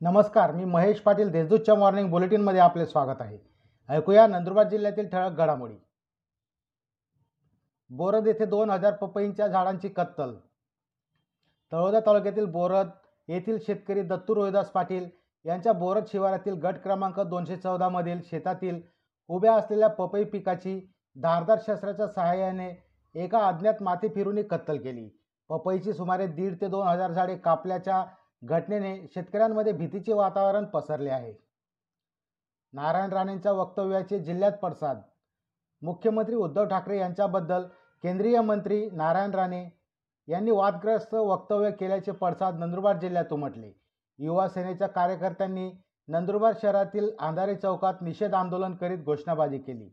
नमस्कार मी महेश पाटील देशदूतच्या मॉर्निंग बुलेटिनमध्ये आपले स्वागत आहे. ऐकूया नंदुरबार जिल्ह्यातील ठळक घडामोडी. बोरद येथे दोन हजार पपईंच्या झाडांची कत्तल. तळोदा तालुक्यातील बोरद येथील शेतकरी दत्तू रोहिदास पाटील यांच्या बोरद शिवारातील गट क्रमांक दोनशे चौदामधील शेतातील उभ्या असलेल्या पपई पिकाची धारदार शस्त्राच्या सहाय्याने एका अज्ञात माती फिरूनही कत्तल केली. पपईची सुमारे दीड ते दोन हजार झाडे कापल्याच्या घटनेने शेतकऱ्यांमध्ये भीतीचे वातावरण पसरले आहे. नारायण राणेंच्या वक्तव्याचे जिल्ह्यात पडसाद. मुख्यमंत्री उद्धव ठाकरे यांच्याबद्दल केंद्रीय मंत्री नारायण राणे यांनी वादग्रस्त वक्तव्य केल्याचे पडसाद नंदुरबार जिल्ह्यात उमटले. युवा सेनेच्या कार्यकर्त्यांनी नंदुरबार शहरातील अंधारे चौकात निषेध आंदोलन करीत घोषणाबाजी केली.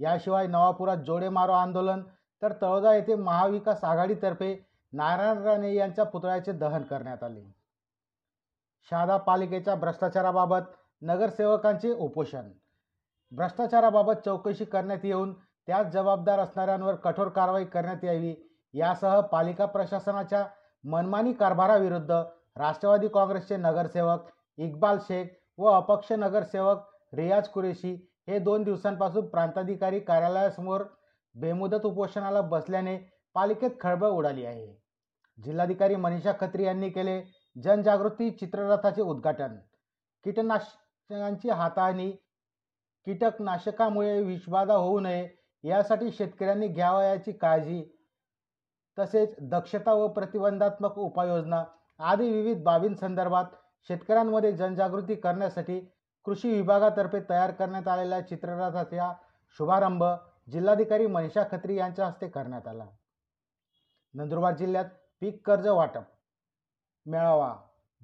याशिवाय नवापुरात जोडे मारो आंदोलन तर तळोदा येथे महाविकास आघाडीतर्फे नारायण राणे यांच्या पुतळ्याचे दहन करण्यात आले. शहादा पालिकेच्या भ्रष्टाचाराबाबत नगरसेवकांचे उपोषण. भ्रष्टाचाराबाबत चौकशी करण्यात येऊन त्यात जबाबदार असणाऱ्यांवर कठोर कारवाई करण्यात यावी यासह पालिका प्रशासनाच्या मनमानी कारभाराविरुद्ध राष्ट्रवादी काँग्रेसचे नगरसेवक इक्बाल शेख व अपक्ष नगरसेवक रियाज कुरेशी हे दोन दिवसांपासून प्रांताधिकारी कार्यालयासमोर बेमुदत उपोषणाला बसल्याने पालिकेत खळबळ उडाली आहे. जिल्हाधिकारी मनीषा खत्री यांनी केले जनजागृती चित्ररथाचे उद्घाटन. कीटकनाशकांची हाताळणी कीटकनाशकामुळे विषबाधा होऊ नये यासाठी शेतकऱ्यांनी घ्यावयाची काळजी तसेच दक्षता व प्रतिबंधात्मक उपाययोजना आदी विविध बाबींसंदर्भात शेतकऱ्यांमध्ये जनजागृती करण्यासाठी कृषी विभागातर्फे तयार करण्यात आलेल्या चित्ररथाचा शुभारंभ जिल्हाधिकारी मनीषा खत्री यांच्या हस्ते करण्यात आला. नंदुरबार जिल्ह्यात पीक कर्ज वाटप मेळावा.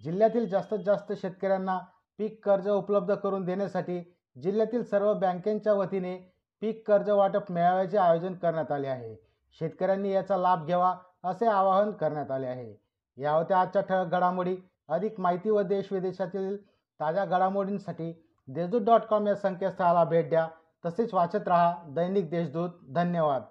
जिल्ह्यातील जास्तीत जास्त शेतकऱ्यांना पीक कर्ज उपलब्ध करून देण्यासाठी जिल्ह्यातील सर्व बँकेच्या वतीने पीक कर्ज वाटप मेळाव्याचे आयोजन करण्यात आले आहे. शेतकऱ्यांनी याचा लाभ घ्यावा असे आवाहन करण्यात आले आहे. या होत्या आजच्या ठळक घडामोडी. अधिक माहिती व देश विदेशातील ताज्या घडामोडींसाठी देशदूत डॉट कॉम या संकेतस्थळाला भेट द्या. तसेच वाचत रहा दैनिक देशदूत. धन्यवाद.